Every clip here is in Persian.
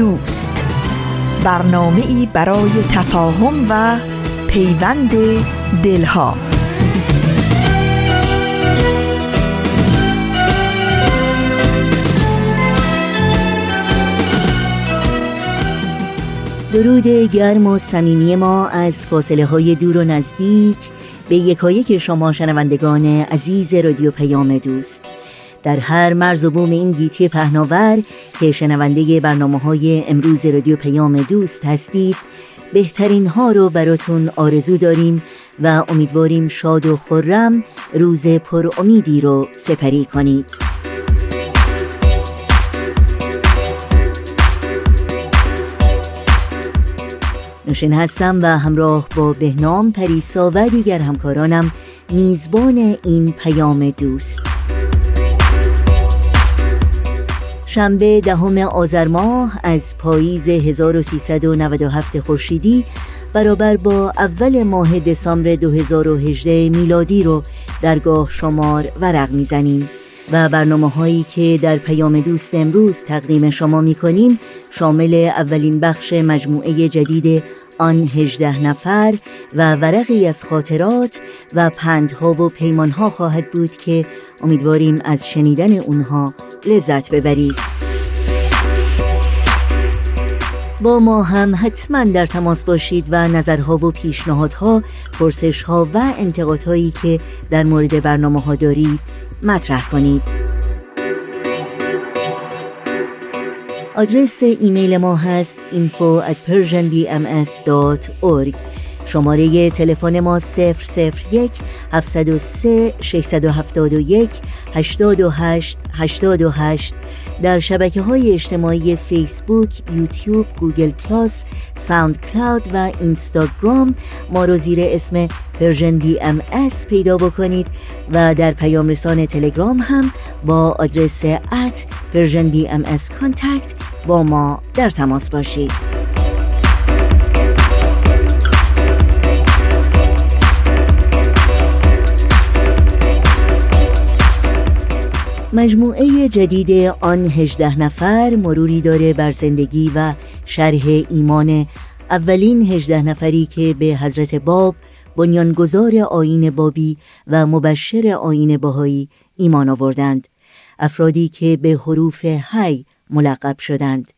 دوست. برنامه ای برای تفاهم و پیوند دلها. درود گرم و صمیمی ما از فاصله های دور و نزدیک به یکایک شما شنوندگان عزیز رادیو پیام دوست. در هر مرز و بوم این گیتی پهناور که شنونده برنامه های امروز رادیو پیام دوست هستید بهترین ها رو براتون آرزو داریم و امیدواریم شاد و خورم روز پر امیدی رو سپری کنید. نوشین هستم و همراه با بهنام پریسا و دیگر همکارانم میزبان این پیام دوست. شنبه دهم آذر ماه از پاییز 1397 خورشیدی برابر با اول ماه دسامبر 2018 میلادی رو درگاه شمار ورق می‌زنیم. و برنامه هایی که در پیام دوست امروز تقدیم شما می کنیم شامل اولین بخش مجموعه جدید آن هجده نفر و ورقی از خاطرات و پندها و پیمانها خواهد بود که امیدواریم از شنیدن اونها لذت ببرید با ما هم حتما در تماس باشید و نظرها و پیشنهادها، پرسشها و انتقادهایی که در مورد برنامه ها دارید مطرح کنید. آدرس ایمیل ما هست info at persianbms.org شماره تلفن ما 001 703 671 828 828 در شبکه های اجتماعی فیسبوک، یوتیوب، گوگل پلاس، ساوند کلاود و اینستاگرام ما رو زیر اسم Persian BMS پیدا بکنید و در پیام رسان تلگرام هم با آدرس at Persian BMS contact با ما در تماس باشید. مجموعه جدید آن هجده نفر مروری داره بر زندگی و شرح ایمان اولین هجده نفری که به حضرت باب بنیانگذار آیین بابی و مبشر آین باهایی ایمان آوردند افرادی که به حروف هی ملقب شدند.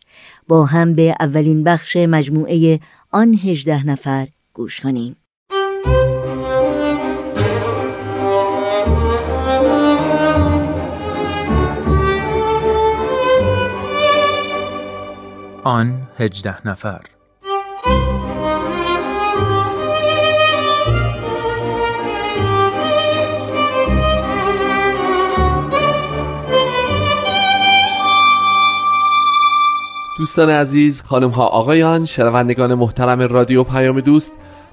با هم به اولین بخش مجموعه آن هجده نفر گوش کنیم. آن هجده نفر. دوستان عزیز، خانم ها آقایان، شنوندگان محترم رادیو پیام دوست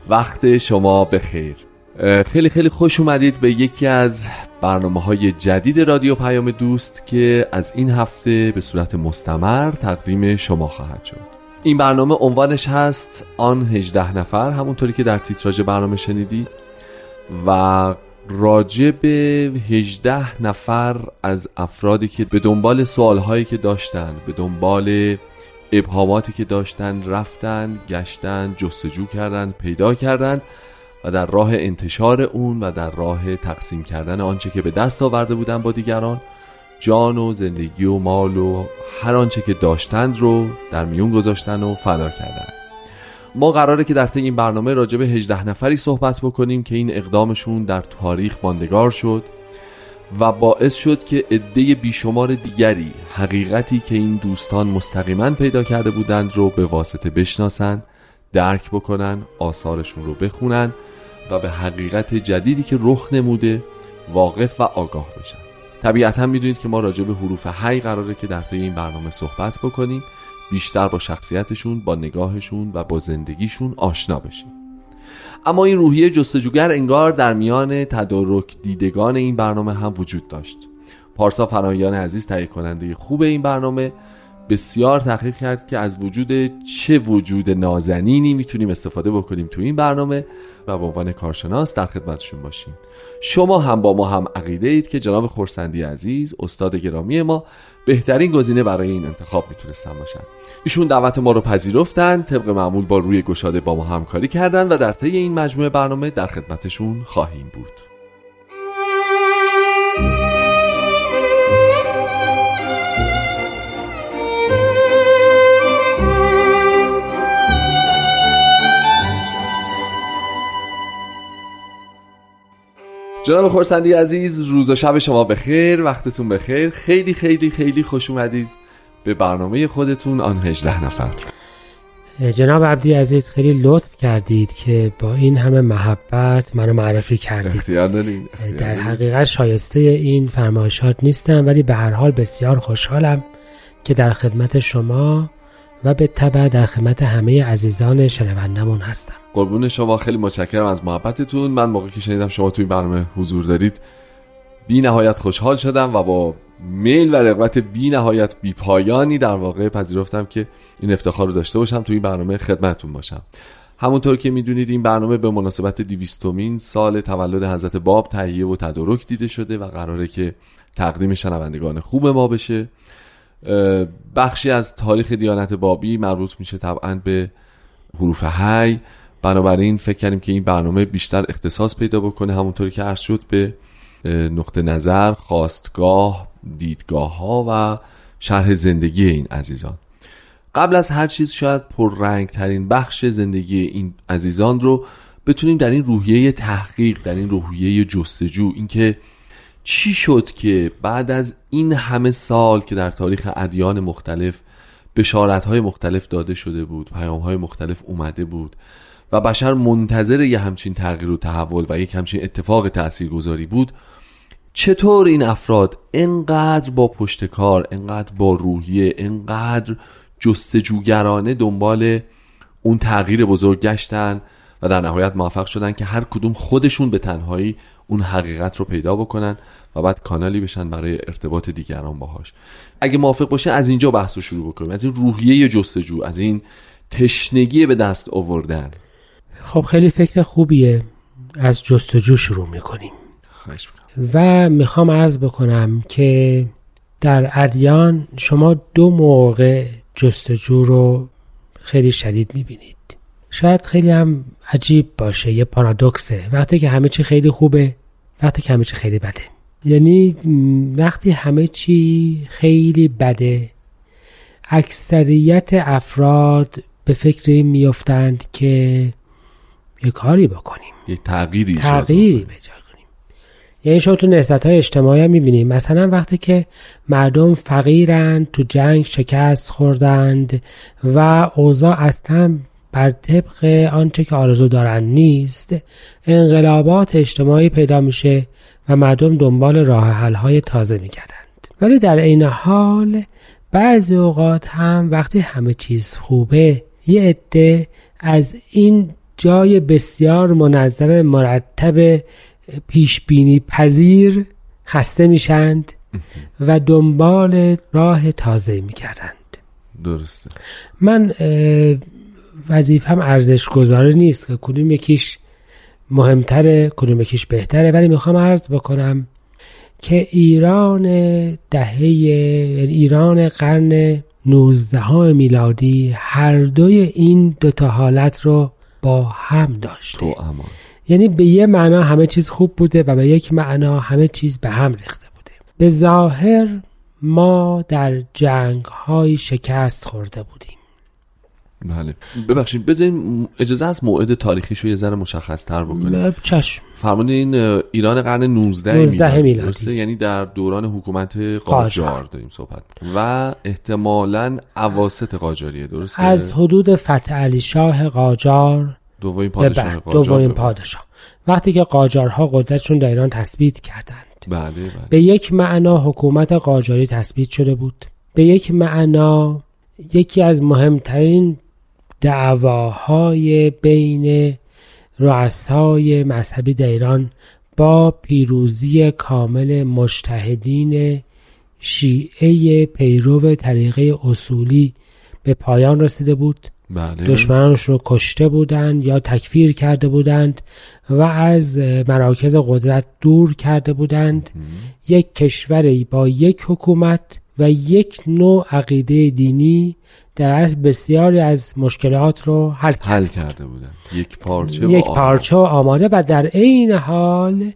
وقت شما بخیر. خیلی خیلی خوش اومدید به یکی از برنامه های جدید رادیو پیام دوست که از این هفته به صورت مستمر تقدیم شما خواهد شد. این برنامه عنوانش هست آن هجده نفر همونطوری که در تیتراژ برنامه شنیدید. و راجع به هجده نفر از افرادی که به دنبال سوالهایی که داشتن به دنبال ابهاماتی که داشتن رفتن گشتن جستجو کردن پیدا کردند و در راه انتشار اون و در راه تقسیم کردن آنچه که به دست آورده بودن با دیگران جان و زندگی و مال و هر آنچه که داشتند رو در میون گذاشتن و فدا کردن. ما قراره که در طی این برنامه راجع به 18 نفری صحبت بکنیم که این اقدامشون در تاریخ ماندگار شد و باعث شد که عده بیشمار دیگری حقیقتی که این دوستان مستقیما پیدا کرده بودند رو به واسطه بشناسند درک بکنن آثارشون رو بخونن و به حقیقت جدیدی که رخ نموده واقف و آگاه بشن طبیعتا می‌دونید که ما راجع به حروف هی قراره که در طی این برنامه صحبت بکنیم بیشتر با شخصیتشون با نگاهشون و با زندگیشون آشنا بشیم. اما این روحیه جستجوگر انگار در میان تدارک دیدگان این برنامه هم وجود داشت. پارسا فرایان عزیز تهیه کننده خوب این برنامه بسیار تحقیق کرد که از وجود چه وجود نازنینی می‌تونیم استفاده بکنیم تو این برنامه و به عنوان کارشناس در خدمتشون باشیم. شما هم با ما هم عقیده اید که جناب خورسندی عزیز استاد گرامی ما بهترین گزینه برای این انتخاب می‌تونستن باشن. ایشون دعوت ما رو پذیرفتن طبق معمول با روی گشاده با ما همکاری کردن و در طی این مجموعه برنامه در خدمتشون خواهیم بود. جناب خورسندی عزیز روز و شب شما بخیر وقتتون بخیر. خیلی خیلی خیلی خوش اومدید به برنامه خودتون آن 18 نفر. جناب عبدی عزیز خیلی لطف کردید که با این همه محبت منو معرفی کردید. اختیار در حقیقت شایسته این فرمایشات نیستم ولی به هر حال بسیار خوشحالم که در خدمت شما و به طبع در خدمت همه عزیزان شنوندمون هستم. قربون شما خیلی متشکرم از محبتتون. من موقعی که شنیدم شما توی برنامه حضور دارید بی نهایت خوشحال شدم و با میل و رغبت بی نهایت بی پایانی در واقع پذیرفتم که این افتخار رو داشته باشم توی برنامه خدمتتون باشم. همونطور که می‌دونید این برنامه به مناسبت دیویستومین سال تولد حضرت باب تهیه و تدارک دیده شده و قراره که تقدیم شنوندگان خوب ما بشه. بخشی از تاریخ دیانت بابی مربوط میشه طبعا به حروف هی بنابراین فکر کردیم که این برنامه بیشتر اختصاص پیدا بکنه همونطوری که عرض شد به نقطه نظر خواستگاه دیدگاه ها و شرح زندگی این عزیزان. قبل از هر چیز شاید پررنگ ترین بخش زندگی این عزیزان رو بتونیم در این روحیه تحقیق در این روحیه جستجو اینکه چی شد که بعد از این همه سال که در تاریخ ادیان مختلف بشارت های مختلف داده شده بود پیام های مختلف اومده بود و بشر منتظر یه همچین تغییر و تحول و یک همچین اتفاق تاثیرگذاری بود چطور این افراد انقدر با پشتکار انقدر با روحیه انقدر جستجوگرانه دنبال اون تغییر بزرگ گشتن و در نهایت موفق شدن که هر کدوم خودشون به تنهایی اون حقیقت رو پیدا بکنن و بعد کانالی بشن برای ارتباط دیگران باهاش. اگه موافق باشه از اینجا بحث رو شروع بکنیم. از این روحیه جستجو از این تشنگی به دست آوردن. خب خیلی فکر خوبیه از جستجو شروع می‌کنیم. و می‌خوام عرض بکنم که در ادیان شما دو موقع جستجو رو خیلی شدید می‌بینید. شاید خیلی هم عجیب باشه یه پارادوکسه. وقتی که همه چی خیلی خوبه وقتی که همه چی خیلی بده. یعنی وقتی همه چی خیلی بده اکثریت افراد به فکر این میفتند که یه کاری بکنیم. یه تغییری تغییری به کنیم. یعنی شما تو نهضت های اجتماعی هم می‌بینیم. مثلا وقتی که مردم فقیرند تو جنگ شکست خوردند و اوضاع اصلا بر طبق آنچه که آرزو دارند نیست انقلابات اجتماعی پیدا میشه و مردم دنبال راه حل های تازه میگردند. ولی در عین حال بعضی اوقات هم وقتی همه چیز خوبه یه عده از این جای بسیار منظم مرتب پیش بینی پذیر خسته میشند و دنبال راه تازه می‌کردند درسته. من وظیفم ارزش گذاره نیست که کدوم یکیش مهمتره کدوم یکیش بهتره. ولی می‌خوام عرض بکنم که ایران دهه یعنی ایران قرن 19 میلادی هر دوی این دوتا حالت رو با هم داشته. تو امان. یعنی به یه معنا همه چیز خوب بوده و به یک معنا همه چیز به هم ریخته بوده. به ظاهر ما در جنگ های شکست خورده بودیم. بله. ببخشید بذارین اجازه از موعد تاریخیشو یه ذره مشخص تر بکنیم چشم. فرمودین ایران قرن 19 19 میلادی. یعنی در دوران حکومت قاجار داریم صحبت می‌کنیم. و احتمالاً اواسط قاجاریه درسته؟ از حدود فتح علی شاه قاجار دومین پادشاه قاجار دومین. پادشاه. وقتی که قاجارها قدرتشون در ایران تثبیت کردند. بله بله. به یک معنا حکومت قاجاری تثبیت شده بود. به یک معنا یکی از مهمترین دعواهای بین رؤسای مذهبی در ایران با پیروزی کامل مجتهدین شیعه پیرو طریقه اصولی به پایان رسیده بود. بله. دشمنانش رو کشته بودند یا تکفیر کرده بودند و از مراکز قدرت دور کرده بودند. یک کشوری با یک حکومت و یک نوع عقیده دینی در اصل بسیاری از مشکلات رو حل کرد. حل کرده بودن. یک پارچه و یک آرام. پارچه و آماده و در عین حال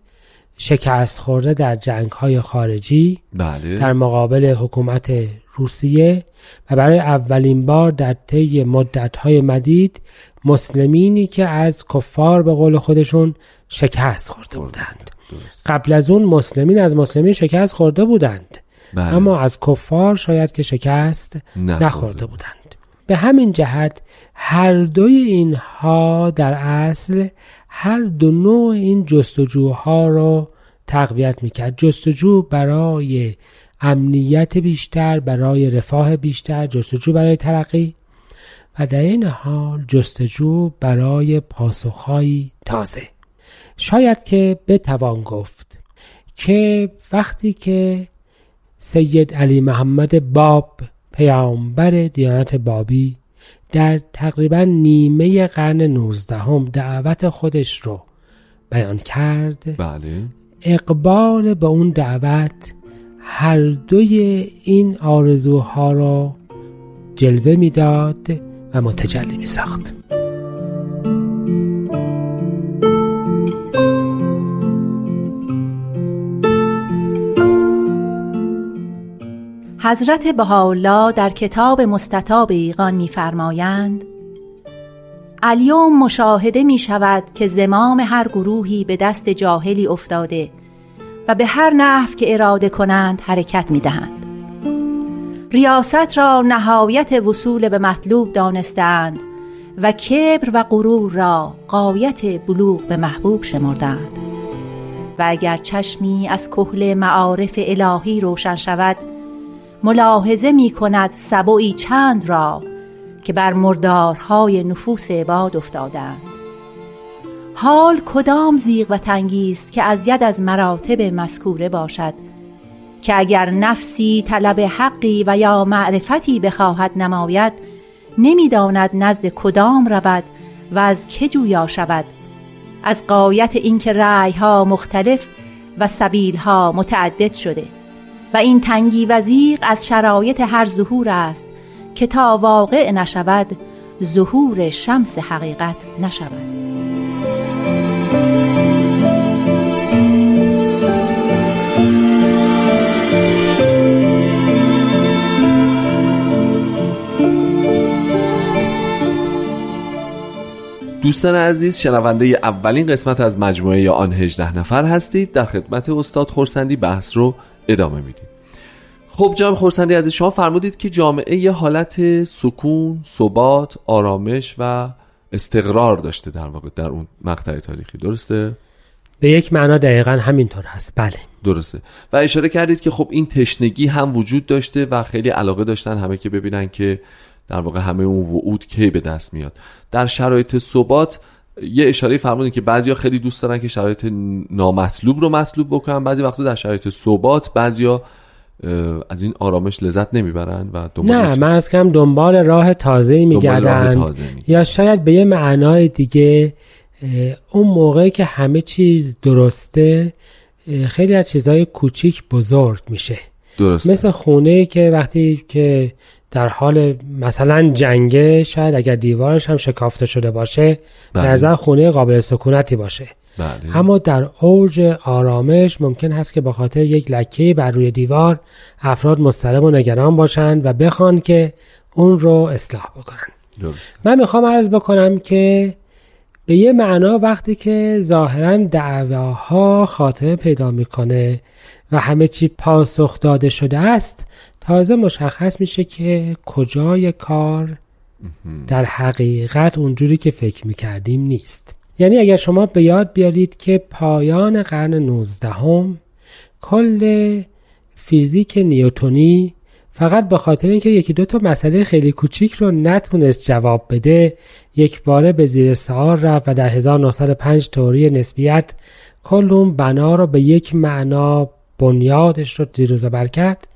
شکست خورده در جنگ های خارجی بله. در مقابل حکومت روسیه و برای اولین بار در طی مدت‌های مدید مسلمینی که از کفار به قول خودشون شکست خورده. بودند. درست. قبل از اون مسلمین از مسلمین شکست خورده بودند. بله. اما از کفار شاید که شکست نخورده. نخورده بودند به همین جهت هر دوی اینها در اصل هر دو نوع این جستجوها رو تقویت می‌کرد جستجو برای امنیت بیشتر برای رفاه بیشتر جستجو برای ترقی و در این حال جستجو برای پاسخهایی تازه شاید که بتوان گفت که وقتی که سید علی محمد باب پیامبر دیانت بابی در تقریبا نیمه قرن نوزدهم دعوت خودش رو بیان کرد. بله. اقبال به اون دعوت هر دوی این آرزوها را جلوه می‌داد و متجلی می ساخت حضرت بهاءالله در کتاب مستطاب ایقان می‌فرمایند الیوم مشاهده می شود که زمام هر گروهی به دست جاهلی افتاده و به هر نحو که اراده کنند حرکت می دهند. ریاست را نهایت وصول به مطلوب دانستند و کبر و غرور را قایت بلوغ به محبوب شمردند و اگر چشمی از کهل معارف الهی روشن شود ملاحظه می کند سبعی چند را که بر مردارهای نفوس عباد افتادند. حال کدام زیغ و تنگی است که از ید از مراتب مذکوره باشد که اگر نفسی طلب حقی و یا معرفتی بخواهد نماید نمی‌داند نزد کدام رود و از که جویا شود. از قایت اینکه رأیها مختلف و سبیلها متعدد شده. و این تنگی و زیغ از شرایط هر ظهور است که تا واقع نشود ظهور شمس حقیقت نشود. دوستان عزیز شنونده اولین قسمت از مجموعه آن 18 نفر هستید. در خدمت استاد خورسندی بحث رو ادامه میدیم. خب جناب خورسندی عزیز شما فرمودید که جامعه یه حالت سکون، ثبات، آرامش و استقرار داشته در واقع در اون مقطع تاریخی. درسته؟ به یک معنا دقیقا همینطور هست. بله. درسته. و اشاره کردید که خب این تشنگی هم وجود داشته و خیلی علاقه داشتن همه که ببینن که در واقع همه اون وعود کی به دست میاد. در شرایط ثبات یه اشاره فرمودید که بعضیا خیلی دوست دارن که شرایط نامطلوب رو مطلوب بکنن. بعضی وقتا در شرایط ثبات بعضیا از این آرامش لذت نمی‌برن و دنبال نه من از کم دنبال راه تازه میگردن. یا شاید به یه معنای دیگه اون موقعی که همه چیز درسته خیلی از چیزهای کوچیک بزرگ میشه. درسته. مثل خونه که وقتی که در حال مثلا جنگه شاید اگر دیوارش هم شکافته شده باشه به بله. نظر خونه قابل سکونتی باشه. بله. اما در اوج آرامش ممکن هست که به خاطر یک لکه بر روی دیوار افراد مضطرب و نگران باشند و بخوان که اون رو اصلاح بکنن. درسته. من می‌خوام عرض بکنم که به یه معنا وقتی که ظاهرا دعواها خاتمه پیدا می‌کنه و همه چی پاسخ داده شده است تازه مشخص میشه که کجای کار در حقیقت اونجوری که فکر می‌کردیم نیست. یعنی اگر شما به یاد بیارید که پایان قرن نوزدهم کل فیزیک نیوتونی فقط به خاطر اینکه یکی دو تا مسئله خیلی کوچیک رو نتونست جواب بده یک باره به زیر سوال رفت و در 1905 تئوری نسبیت کل اون بنا رو به یک معنا بنیادش رو زیر و کرد.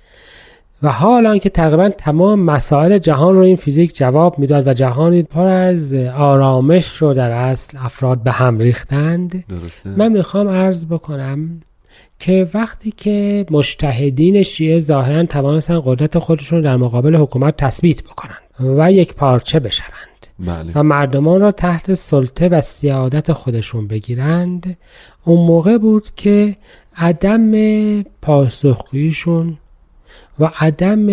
و حال که تقریبا تمام مسائل جهان رو این فیزیک جواب می‌داد و جهانی پر از آرامش رو در اصل افراد به هم ریختند درسته. من می‌خوام عرض بکنم که وقتی که مجتهدین شیعه ظاهرا توانستن قدرت خودشون در مقابل حکومت تثبیت بکنند و یک پارچه بشوند بله. و مردمان را تحت سلطه و سیادت خودشون بگیرند اون موقع بود که عدم پاسخگوییشون و عدم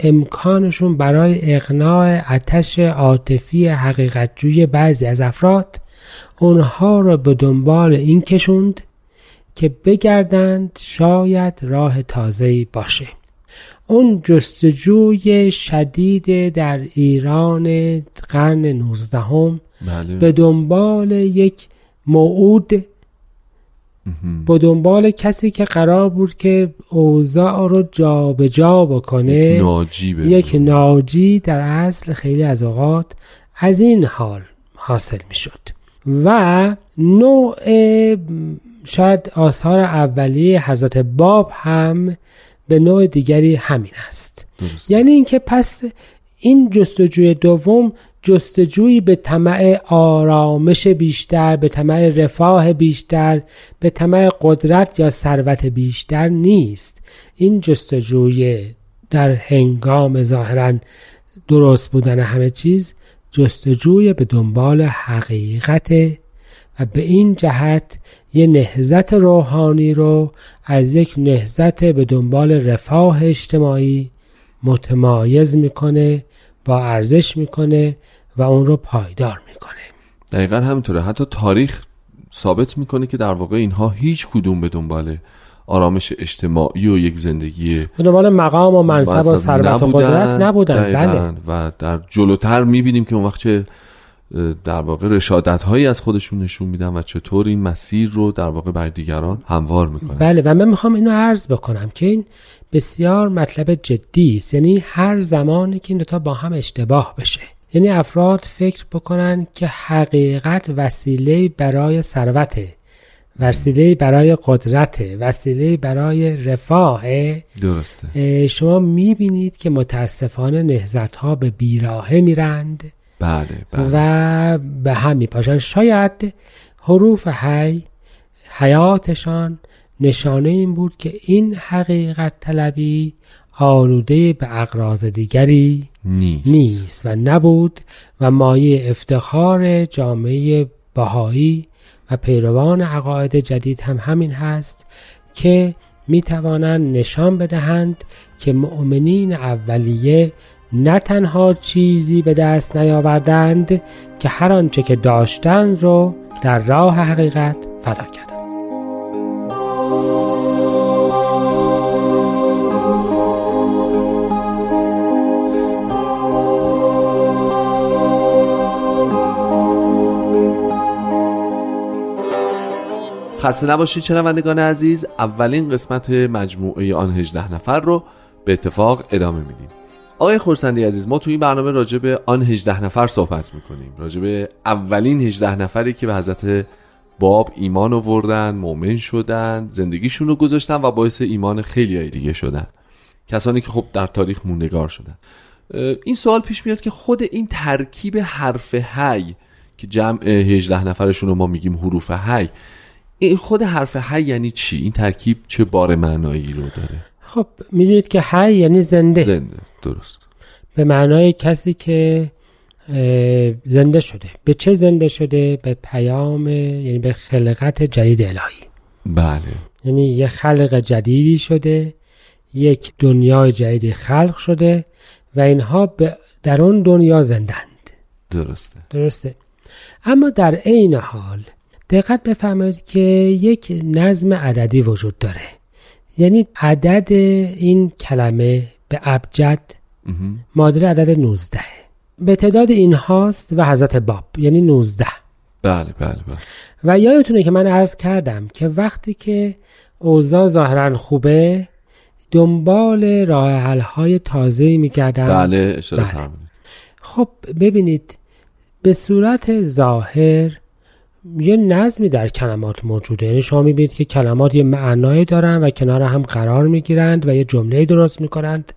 امکانشون برای اقناع آتش عاطفی حقیقتجوی بعضی از افراد اونها را به دنبال این کشوند که بگردند شاید راه تازه‌ای باشه. اون جستجوی شدید در ایران قرن نوزدهم بله. به دنبال یک موعود به دنبال کسی که قرار بود که اوضاع رو جابجا جا بکنه یک ناجی یک ناجی در اصل خیلی از اوقات از این حال حاصل می شد و نوع شاید آثار اولیه حضرت باب هم به نوع دیگری همین است. درست یعنی اینکه پس این جستجوی دوم جستجویی به طمع آرامش بیشتر به طمع رفاه بیشتر به طمع قدرت یا ثروت بیشتر نیست. این جستجوی در هنگام ظاهرا درست بودن همه چیز جستجوی به دنبال حقیقت و به این جهت یه نهزت روحانی رو از یک نهزت به دنبال رفاه اجتماعی متمایز می‌کنه با ارزش می‌کنه و اون رو پایدار می‌کنه. دقیقا همینطوره. حتی تاریخ ثابت می‌کنه که در واقع اینها هیچ کدوم به دنبال آرامش اجتماعی و یک زندگی به دنبال مقام و منصب و ثروت و. قدرت نبودن. بله. و در جلوتر می‌بینیم که اون وقت چه در واقع رشادت هایی از خودشون نشون میدن و چطور این مسیر رو در واقع بر دیگران هموار می‌کنن. بله. و من می‌خوام اینو عرض بکنم که این بسیار مطلب جدی است. یعنی هر زمانی که این دوتا با هم اشتباه بشه. یعنی افراد فکر بکنن که حقیقت وسیله برای ثروته وسیله برای قدرت وسیله برای رفاه درسته. شما می‌بینید که متاسفانه نهزت ها به بیراهه میرند. بله بله. و به هم میپاشن شاید حروف حی حیاتشان نشانه این بود که این حقیقت طلبی آلوده به اقراض دیگری. نیست. نیست و نبود و مایه افتخار جامعه بهایی و پیروان عقاید جدید هم همین هست که می توانند نشان بدهند که مؤمنین اولیه نه تنها چیزی به دست نیاوردند که هر آنچه که داشتند رو در راه حقیقت فدا کردند. خسته نباشید شنوندگان عزیز. اولین قسمت مجموعه آن 18 نفر رو به اتفاق ادامه میدیم. آقای خورسندی عزیز ما تو این برنامه راجع به آن 18 نفر صحبت می‌کنیم. راجع به اولین 18 نفری که به حضرت باب ایمان آوردن مؤمن شدن زندگیشون رو گذاشتن و باعث ایمان خیلی های دیگه شدن. کسانی که خب در تاریخ موندگار شدن. این سوال پیش میاد که خود این ترکیب حرف هی که جمع 18 نفرشون رو ما میگیم حروف هی این خود حرف هی یعنی چی؟ این ترکیب چه بار معنایی رو داره؟ خب می‌دونید که حی یعنی زنده. زنده درست. به معنای کسی که زنده شده. به چه زنده شده؟ به پیام یعنی به خلقت جدید الهی. بله. یعنی یه خلق جدیدی شده یک دنیای جدیدی خلق شده و اینها در اون دنیا زندند. درسته. درسته. اما در عین حال دقت بفرمایید که یک نظم عددی وجود داره. یعنی عدد این کلمه به ابجد. معادل عدد 19 به تعداد این هاست و حضرت باب یعنی 19 بله بله بله. و یادتونه که من عرض کردم که وقتی که اوضاع ظاهرا خوبه دنبال راه حل های تازه میگردن بله اشاره بله. خب ببینید به صورت ظاهر یه نظمی در کلمات موجوده. یعنی شما می‌بینید که کلمات یه معنایی دارن و کنار هم قرار می‌گیرند و یه جمله درست می‌کنند.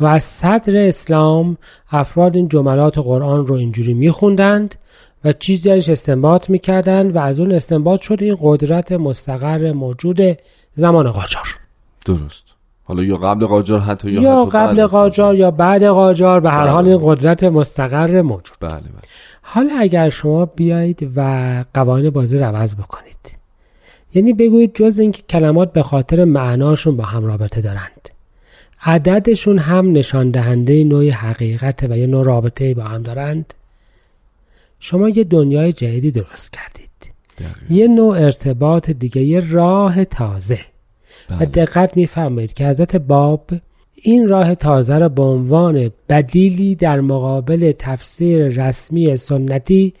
و از صدر اسلام افراد این جملات قرآن رو اینجوری میخوندند و چیزی ازش استنباط می‌کردند و از اون استنباط شد این قدرت مستقر موجود زمان قاجار. درست. حالا یا قبل قاجار حتی یا, یا حتی قبل قاجار. یا بعد قاجار به هر بله. حال این قدرت مستقر موجود. بله بله. حالا اگر شما بیایید و قوانین بازی رو عوض بکنید. یعنی بگویید جز اینکه کلمات به خاطر معناشون با هم رابطه دارند. عددشون هم نشان دهنده نوع حقیقت و یه نوع رابطه با هم دارند. شما یه دنیای جدیدی درست کردید. دقیق. یه نوع ارتباط دیگه یه راه تازه. و بله. دقت میفرمایید که حضرت باب این راه تازه را به عنوان بدیلی در مقابل تفسیر رسمی سنتی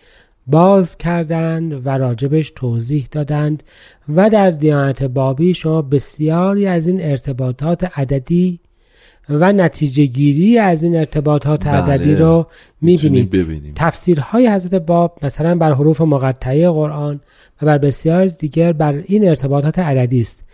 باز کردند و راجبش توضیح دادند و در دیانت بابی شما بسیاری از این ارتباطات عددی و نتیجه گیری از این ارتباطات بله. عددی رو می‌بینید ببینیم. تفسیرهای حضرت باب مثلا بر حروف مقطعه قرآن و بر بسیار دیگر بر این ارتباطات عددی است.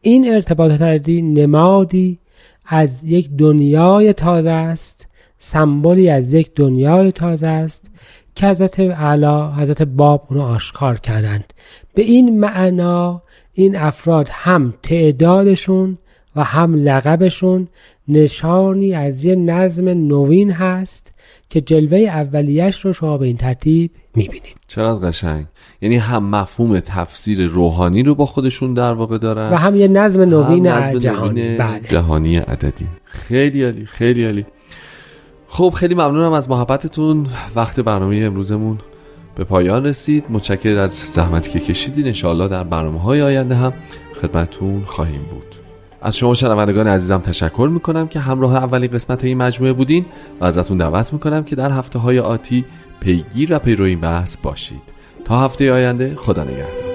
این ارتباطات عددی نمادی از یک دنیای تازه است سمبولی از یک دنیای تازه است که حضرت اعلی حضرت باب اونو آشکار کردند. به این معنا این افراد هم تعدادشون و هم لقبشون نشانی از یه نظم نوین هست که جلوه اولیش رو شما به این ترتیب می‌بینید. چقدر قشنگ. یعنی هم مفهوم تفسیر روحانی رو با خودشون در واقع دارن و هم یه نظم نوین جهانی بله. جهانی عددی. خیلی عالی خیلی عالی. خب خیلی ممنونم از محبتتون. وقت برنامه امروزمون به پایان رسید. متشکر از زحمتی که کشیدین. انشاءالله در برنامه های آینده هم خدمتتون خواهیم بود. از شما شنوندگان عزیزم تشکر می‌کنم که همراه اولین قسمت این مجموعه بودین و ازتون دعوت می‌کنم که در هفته های آتی پیگیر و پیرو این باشید. تا هفته آینده خدا نگهدار.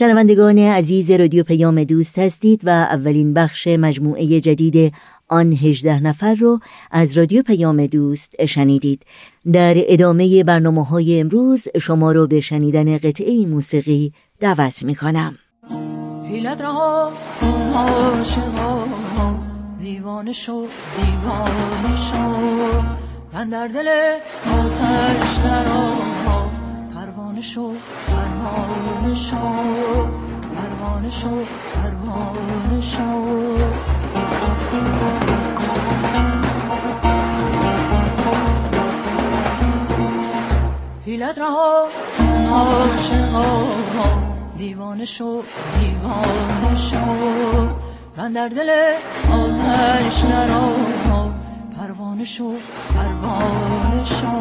شنوندگان عزیز رادیو پیام دوست هستید و اولین بخش مجموعه جدید آن هجده نفر رو از رادیو پیام دوست شنیدید. در ادامه برنامه های امروز شما رو به شنیدن قطعه موسیقی دعوت می کنم دیوانه شو دیوانه شو. من در دل آتش درا پروانه شو پروانه شو پروانه شو پروانه شو. حیلت رها عاشقا دیوانه شو دیوانه شو. من در دل آتش درا پروانه شو پروانه شو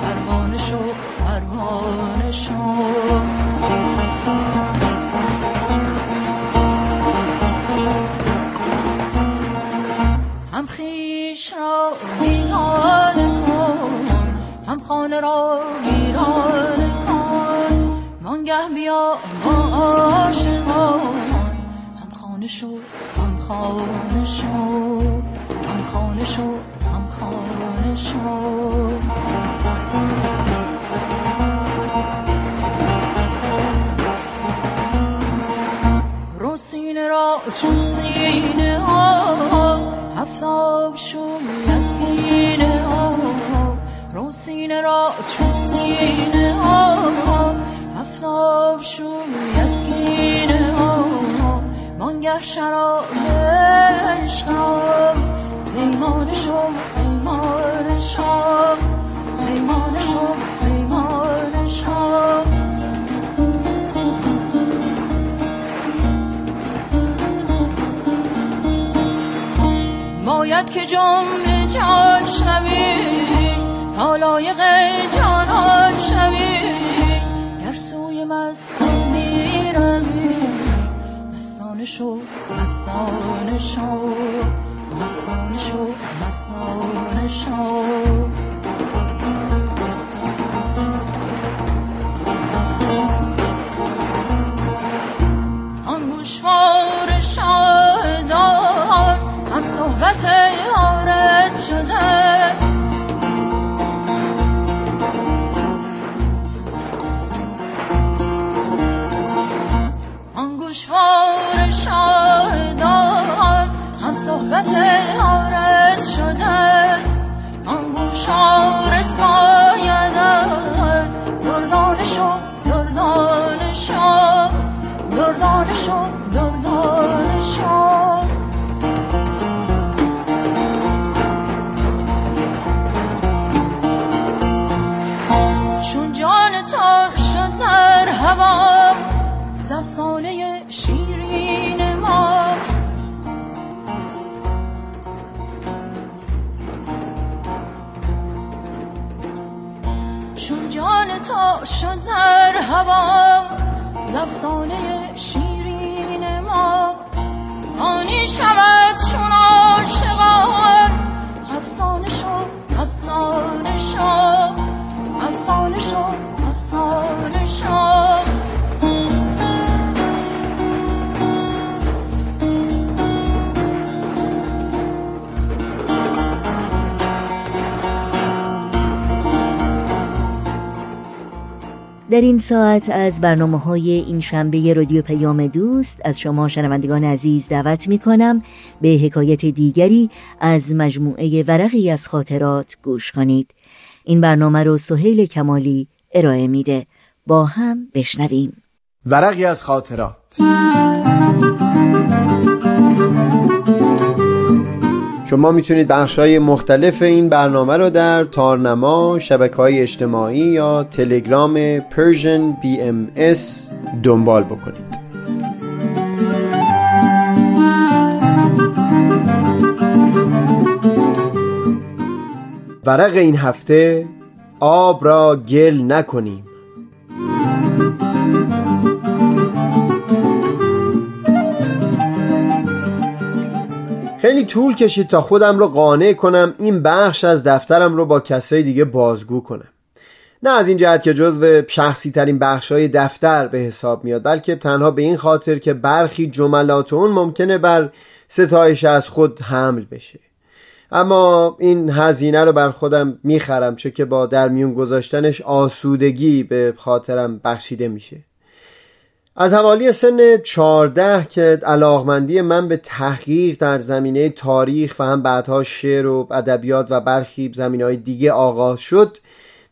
پروانه شو. پروانه هم خیش را ویران کن هم خانه را ویران کن. وانگه بیا با عاشقان هم خانه شو هم خانه شو. هم خانه شو هم خانه شو. را چون سینه ها هفتاب شوی از پینه ها. رو سینه را چون سینه ها هفتاب شوی از پینه ها. وانگه شراب عشقم پیمان شو پیمان شو پیمان شو پیمان شو باید که جمله جان شوی تا لایق جانان شوی. گر سوی مستان می‌روی مستانه شو مستانه شو مستانه شو مستانه شو. ساعت از برنامه های این شنبه رادیو پیام دوست از شما شنوندگان عزیز دعوت می کنم به حکایت دیگری از مجموعه ورقی از خاطرات گوش کنید. این برنامه رو سهیل کمالی ارائه میده. با هم بشنویم. ورقی از خاطرات. شما می‌تونید بخش های مختلف این برنامه رو در تارنما، شبکه های اجتماعی یا تلگرام Persian BMS دنبال بکنید. ورق این هفته آب را گل نکنیم. خیلی طول کشید تا خودم رو قانع کنم این بخش از دفترم رو با کسای دیگه بازگو کنم. نه از این جهت که جزو شخصی ترین بخش های دفتر به حساب میاد بلکه تنها به این خاطر که برخی جملات اون ممکنه بر ستایش از خود حمل بشه. اما این هزینه رو بر خودم می‌خرم چه که با در میون گذاشتنش آسودگی به خاطرم بخشیده میشه. از حوالی سن 14 که علاقمندی من به تحقیق در زمینه تاریخ و هم بعدها شعر و ادبیات و برخی زمینه های دیگه آغاز شد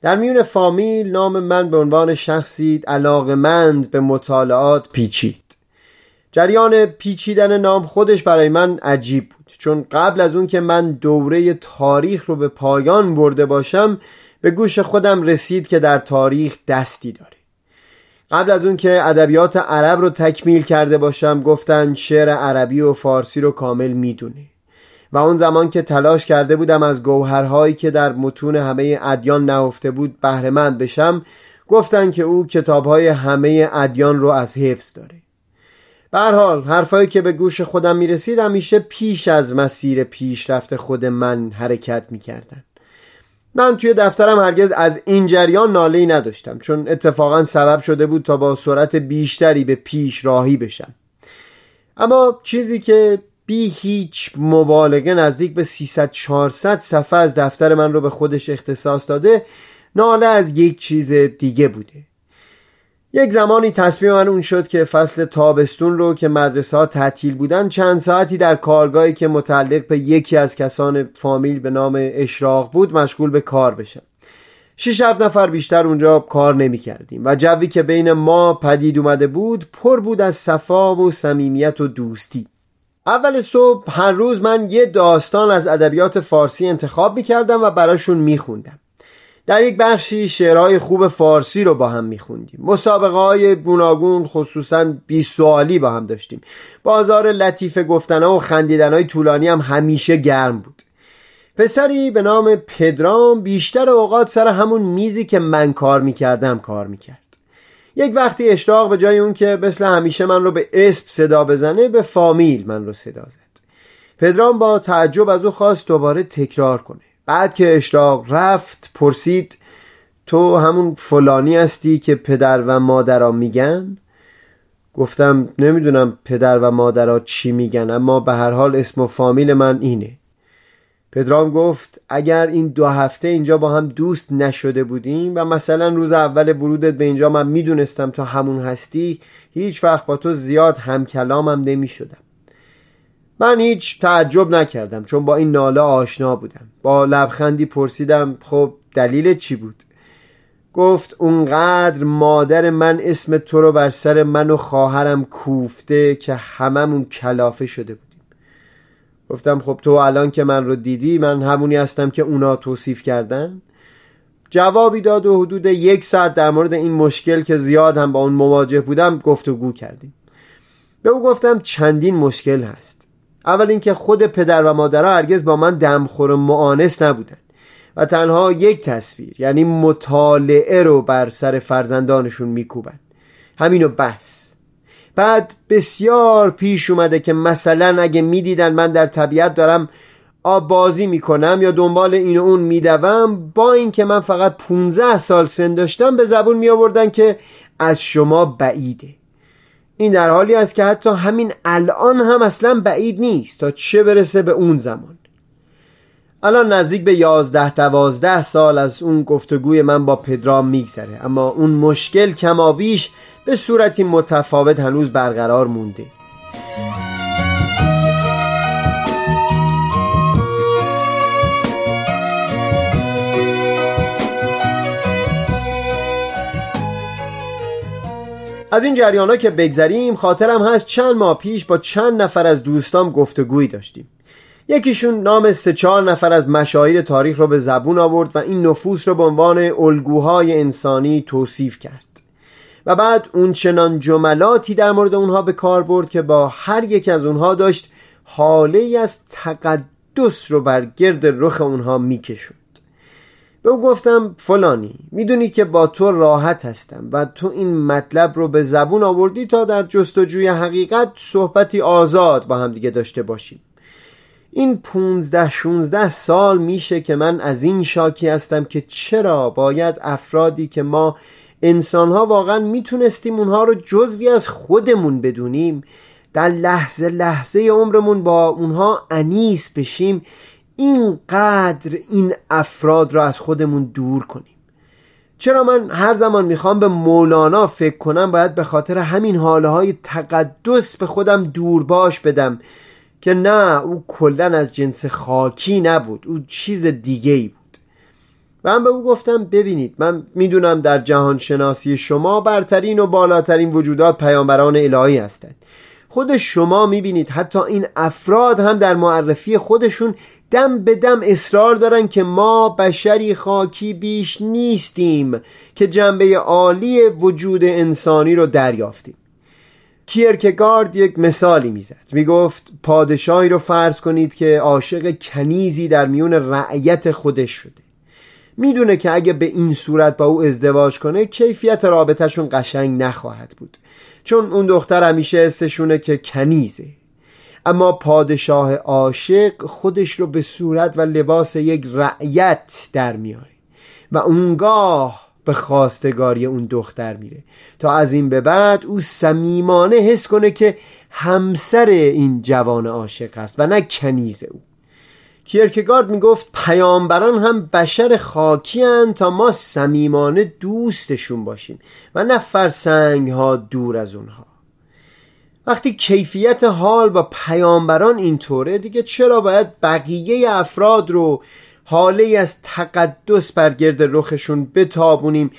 در میون فامیل نام من به عنوان شخصی علاقمند به مطالعات پیچید. جریان پیچیدن نام خودش برای من عجیب بود چون قبل از اون که من دوره تاریخ رو به پایان برده باشم به گوش خودم رسید که در تاریخ دستی داره قبل از اون که ادبیات عرب رو تکمیل کرده باشم گفتن شعر عربی و فارسی رو کامل می‌دونه. و اون زمان که تلاش کرده بودم از گوهرهایی که در متون همه ادیان نهفته بود بهرهمند بشم گفتن که او کتابهای همه ادیان رو از حفظ داره. به هر حال حرفایی که به گوش خودم می‌رسید همیشه پیش از مسیر پیشرفت خود من حرکت می‌کردن. من توی دفترم هرگز از این جریان ناله ای نداشتم چون اتفاقا سبب شده بود تا با سرعت بیشتری به پیش راهی بشم. اما چیزی که بی هیچ مبالغه نزدیک به 300 400 صفحه از دفتر من رو به خودش اختصاص داده ناله از یک چیز دیگه بوده. یک زمانی تصمیم من اون شد که فصل تابستون رو که مدرسه ها تعطیل بودن چند ساعتی در کارگاهی که متعلق به یکی از کسان فامیل به نام اشراق بود مشغول به کار بشم. شش هفت نفر بیشتر اونجا کار نمی کردیم و جوی که بین ما پدید اومده بود پر بود از صفا و صمیمیت و دوستی. اول صبح هر روز من یه داستان از ادبیات فارسی انتخاب می کردم و براشون می خوندم. در یک بخشی شعرهای خوب فارسی رو با هم میخوندیم. مسابقه های گوناگون خصوصا بی سوالی با هم داشتیم. بازار لطیف گفتنها و خندیدن های طولانی هم همیشه گرم بود. پسری به نام پدرام بیشتر اوقات سر همون میزی که من کار می‌کردم کار می‌کرد. یک وقتی اشتاق به جای اون که مثل همیشه من رو به اسب صدا بزنه به فامیل من رو صدا زد. پدرام با تعجب از او خواست دوباره تکرار کنه. بعد که اشراق رفت پرسید تو همون فلانی هستی که پدر و مادرها میگن؟ گفتم نمی‌دونم پدر و مادرها چی میگن اما به هر حال اسم و فامیل من اینه. پدرام گفت اگر این دو هفته اینجا با هم دوست نشده بودیم و مثلا روز اول ورودت به اینجا من می‌دونستم تا همون هستی هیچ وقت با تو زیاد همکلامم نمی‌شدم. من هیچ تعجب نکردم چون با این ناله آشنا بودم. با لبخندی پرسیدم خب دلیل چی بود؟ گفت اونقدر مادر من اسم تو رو بر سر من و خواهرم کوفته که هممون کلافه شده بودیم. گفتم خب تو الان که من رو دیدی من همونی هستم که اونا توصیف کردن؟ جوابی داد و حدود یک ساعت در مورد این مشکل که زیاد هم با اون مواجه بودم گفتگو کردیم. به او گفتم چندین مشکل هست. اول اینکه خود پدر و مادرها هرگز با من دمخور معانس نبودن و تنها یک تصویر یعنی مطالعه رو بر سر فرزندانشون میکوبن همینو بس. بعد بسیار پیش اومده که مثلا اگه می‌دیدن من در طبیعت دارم آب بازی می‌کنم یا دنبال این و اون میدوم با اینکه من فقط 15 سال سن داشتم به زبون می آوردن که از شما بعیده. این در حالی است که حتی همین الان هم اصلا بعید نیست تا چه برسه به اون زمان. الان نزدیک به یازده دوازده سال از اون گفتگوی من با پدرام میگذره. اما اون مشکل کمابیش به صورتی متفاوت هنوز برقرار مونده. از این جریان ها که بگذریم خاطرم هست چند ماه پیش با چند نفر از دوستام گفتگویی داشتیم. یکیشون نام سه چهار نفر از مشاهیر تاریخ رو به زبون آورد و این نفوس رو به عنوان الگوهای انسانی توصیف کرد. و بعد اون چنان جملاتی در مورد اونها به کار برد که با هر یک از اونها داشت حاله از تقدس رو بر گرد رخ اونها میکشوند. به او گفتم فلانی می‌دونی که با تو راحت هستم و تو این مطلب رو به زبون آوردی تا در جستجوی حقیقت صحبتی آزاد با هم دیگه داشته باشیم. این پونزده شونزده سال میشه که من از این شاکی هستم که چرا باید افرادی که ما انسانها واقعا می‌تونستیم اونها رو جزوی از خودمون بدونیم در لحظه لحظه عمرمون با اونها انیس بشیم اینقدر این افراد را از خودمون دور کنیم. چرا من هر زمان می‌خوام به مولانا فکر کنم باید به خاطر همین حاله های تقدس به خودم دور باش بدم که نه او کلا از جنس خاکی نبود او چیز دیگه ای بود. و من به او گفتم ببینید من می‌دونم در جهان شناسی شما برترین و بالاترین وجودات پیامبران الهی هستند. خود شما می‌بینید حتی این افراد هم در معرفی خودشون دم به دم اصرار دارن که ما بشری خاکی بیش نیستیم که جنبه عالی وجود انسانی رو دریافتیم. کیرکگارد یک مثالی می‌زد. می‌گفت پادشاهی رو فرض کنید که عاشق کنیزی در میون رعیت خودش شده. می‌دونه که اگه به این صورت با او ازدواج کنه کیفیت رابطهشون قشنگ نخواهد بود. چون اون دختر همیشه حسشونه که کنیزه. اما پادشاه عاشق خودش رو به صورت و لباس یک رعیت در میاره و اونگاه به خواستگاری اون دختر میره. تا از این به بعد او صمیمانه حس کنه که همسر این جوان عاشق است و نه کنیز او. کیرکگارد می‌گفت پیامبران هم بشر خاکی هن تا ما صمیمانه دوستشون باشیم و نه فرسنگ ها دور از اونها. وقتی کیفیت حال با پیامبران اینطوره دیگه چرا باید بقیه افراد رو حاله از تقدس بر گرد رخشون بتابونیم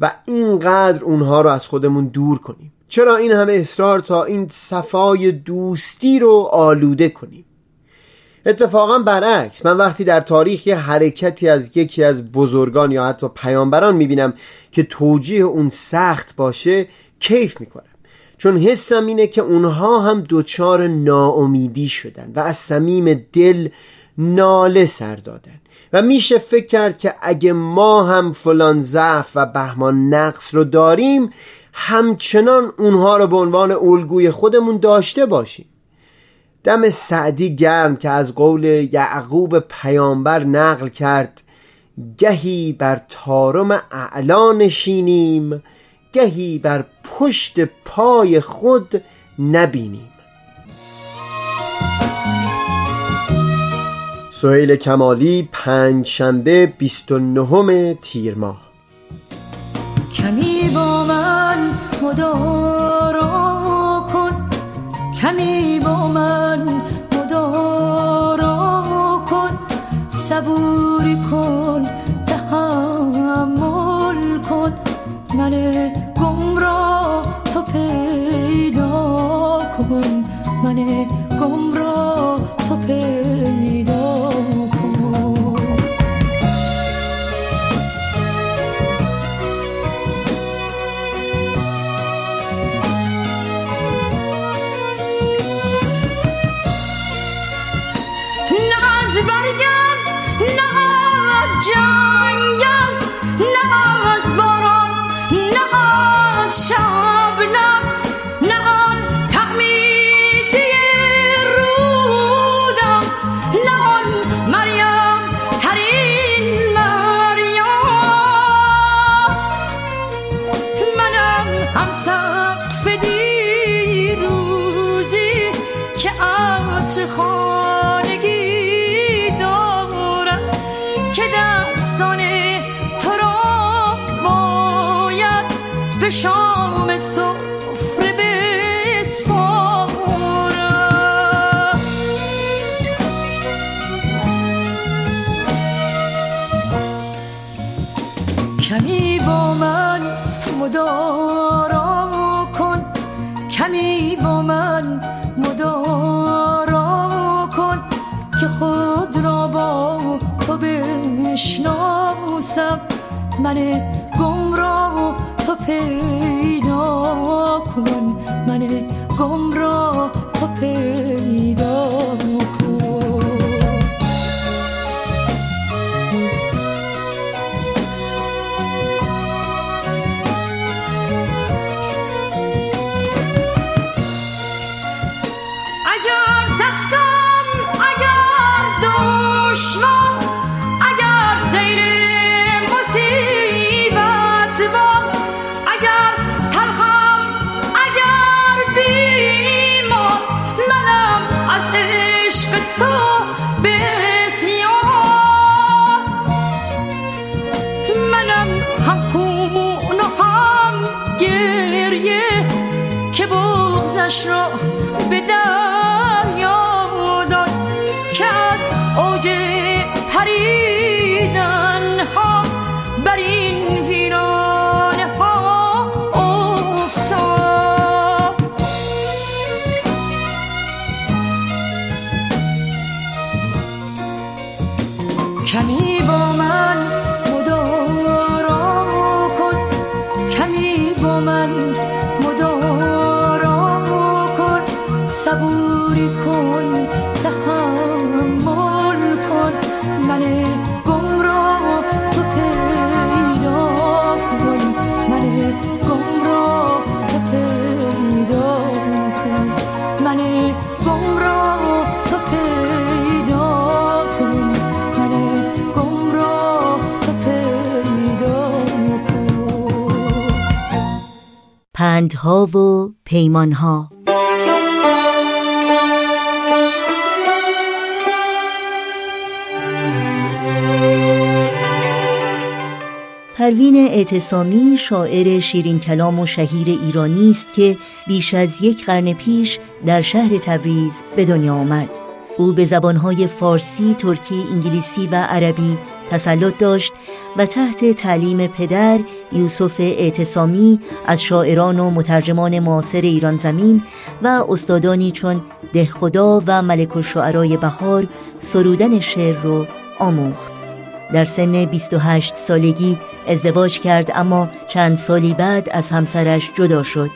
و اینقدر اونها رو از خودمون دور کنیم؟ چرا این همه اصرار تا این صفای دوستی رو آلوده کنیم؟ اتفاقا برعکس من وقتی در تاریخ یه حرکتی از یکی از بزرگان یا حتی پیامبران می‌بینم که توجیه اون سخت باشه کیف می‌کنم چون حسم اینه که اونها هم دچار ناامیدی شدن و از صمیم دل ناله سر دادن و میشه فکر کرد که اگه ما هم فلان ضعف و بهمان نقص رو داریم همچنان اونها رو به عنوان الگوی خودمون داشته باشیم. دم سعدی گرم که از قول یعقوب پیامبر نقل کرد گهی بر تارم اعلا نشینیم گهی بر پشت پای خود نبینیم. سهیل کمالی پنج شنبه 29 تیر ماه. کمی با من مدارا کن. کمی با من مدارا کن. صبوری کن ಮನೆ ಕೊಮ್ರೋ ಸಫೇ شام سفره بسپارم کمی با من مدارا کن. کمی با من مدارا کن که خود را با تو بشناسم. من پیدا کن من گمراه پندها و پیمانها. پروین اعتصامی شاعر شیرین کلام و شهیر ایرانی است که بیش از یک قرن پیش در شهر تبریز به دنیا آمد. او به زبانهای فارسی، ترکی، انگلیسی و عربی تسلط داشت و تحت تعلیم پدر یوسف اعتصامی از شاعران و مترجمان معاصر ایران زمین و استادانی چون دهخدا و ملک الشعرای بهار سرودن شعر رو آموخت. در سن 28 سالگی ازدواج کرد اما چند سالی بعد از همسرش جدا شد.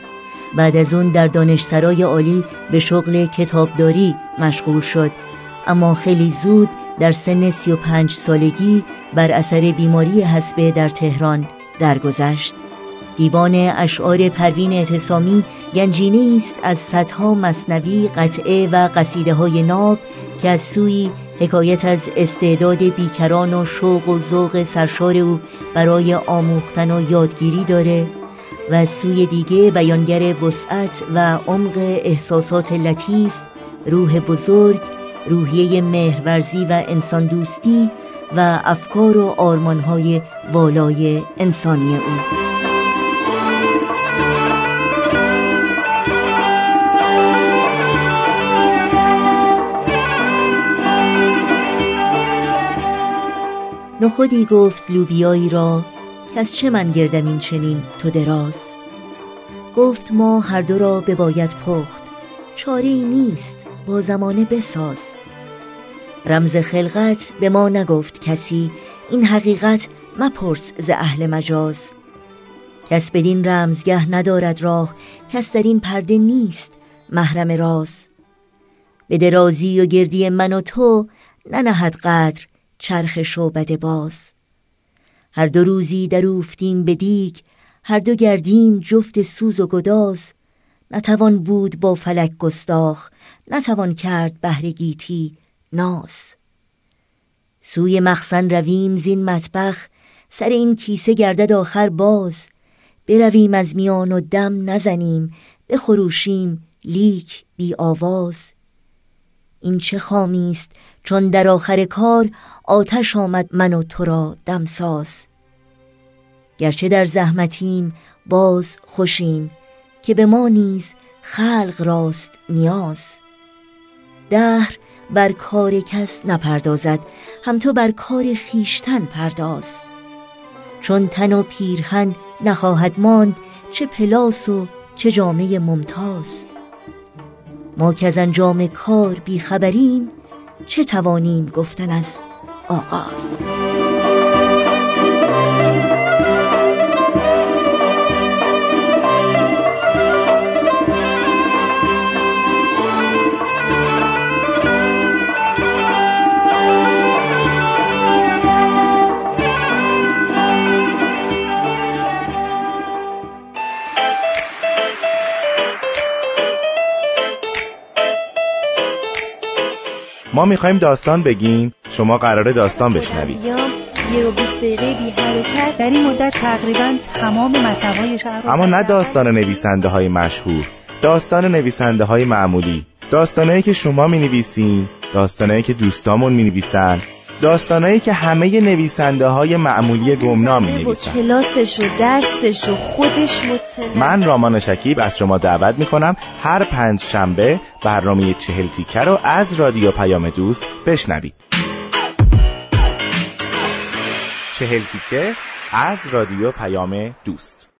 بعد از اون در دانشسرای عالی به شغل کتابداری مشغول شد. اما خیلی زود در سن 35 سالگی بر اثر بیماری حسبه در تهران درگذشت. دیوان اشعار پروین اعتصامی گنجینه است از صدها مصنوی قطعه و قصیده های ناب که از سوی حکایت از استعداد بیکران و شوق و ذوق سرشار او برای آموختن و یادگیری داره و از سوی دیگه بیانگر وسعت و عمق احساسات لطیف روح بزرگ روحیه مهرورزی و انسان دوستی و افکار و آرمانهای والای انسانی او. نخودی گفت لوبیایی را که از چه من گردم این چنین تو دراز؟ گفت ما هر دو را بباید پخت چاره نیست با زمانه بساز. رمز خلقت به ما نگفت کسی این حقیقت مپرس ز اهل مجاز. کس بدین رمزگه ندارد راه کس در این پرده نیست محرم راز. به درازی و گردی من و تو ننهد قدر چرخ شعبد باز. هر دو روزی در اوفتیم به دیگ هر دو گردیم جفت سوز و گداز. نتوان بود با فلک گستاخ نتوان کرد بهر گیتی. ناز. سوی مخزن رویم زین مطبخ سر این کیسه گردد آخر باز. برویم از میان و دم نزنیم بخروشیم لیک بی آواز. این چه خامی است چون در آخر کار آتش آمد من و تو را دمساز گرچه در زحمتیم باز خوشیم که به ما نیز خلق راست نیاز. دهر بر کار کس نپردازد هم تو بر کار خیشتن پرداز. چون تن و پیرهن نخواهد ماند چه پلاس و چه جامعه ممتاز. ما که از انجام کار بیخبریم چه توانیم گفتن از آغاز؟ ما می‌خوایم داستان بگیم. شما قراره داستان بشنوید. یه بی حرکت. در این مدت تقریبا تمام شهر اما نه داستان نویسنده های مشهور داستان نویسنده های معمولی داستانهایی که شما می نویسین داستانهایی که دوستامون می نویسن داستانهایی که همه نویسنده های معمولی گمنام می نویسن کلاسش و درسش و خودش مطلع من رامان شکیب از شما دعوت می کنم هر پنج شنبه برنامه چهل تیکه رو از رادیو پیام دوست بشنوید. چهل تیکه از رادیو پیام دوست.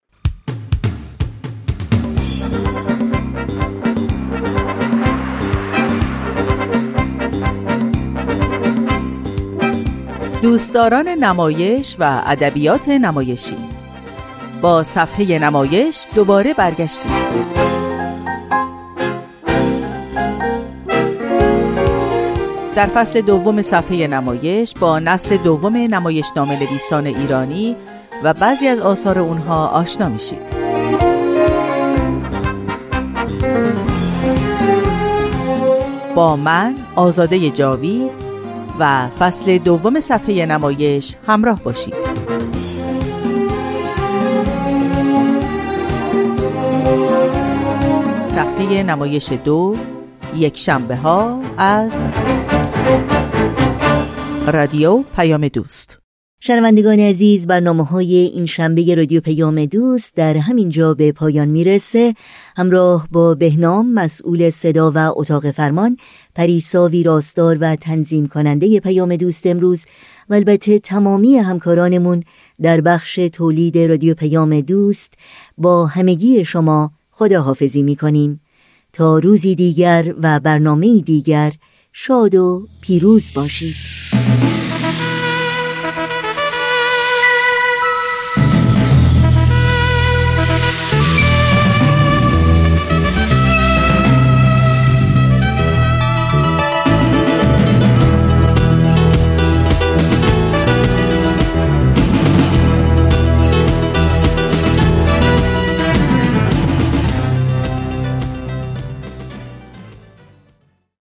دوستداران نمایش و ادبیات نمایشی با صفحه نمایش دوباره برگشتیم در فصل دوم صفحه نمایش با نسل دوم نمایشنامه نویسان ایرانی و بعضی از آثار اونها آشنا میشید. با من آزاده جاوید و فصل دوم صفحه نمایش همراه باشید. صفحه نمایش دو یک شنبه ها از رادیو پیام دوست شنوندگان عزیز برنامه های این شنبه رادیو پیام دوست در همین جا به پایان می‌رسه. همراه با بهنام مسئول صدا و اتاق فرمان پریسا ویراستار و تنظیم کننده پیام دوست امروز. و البته تمامی همکارانمون در بخش تولید رادیو پیام دوست با همگی شما خداحافظی می‌کنیم. تا روزی دیگر و برنامه دیگر شاد و پیروز باشید.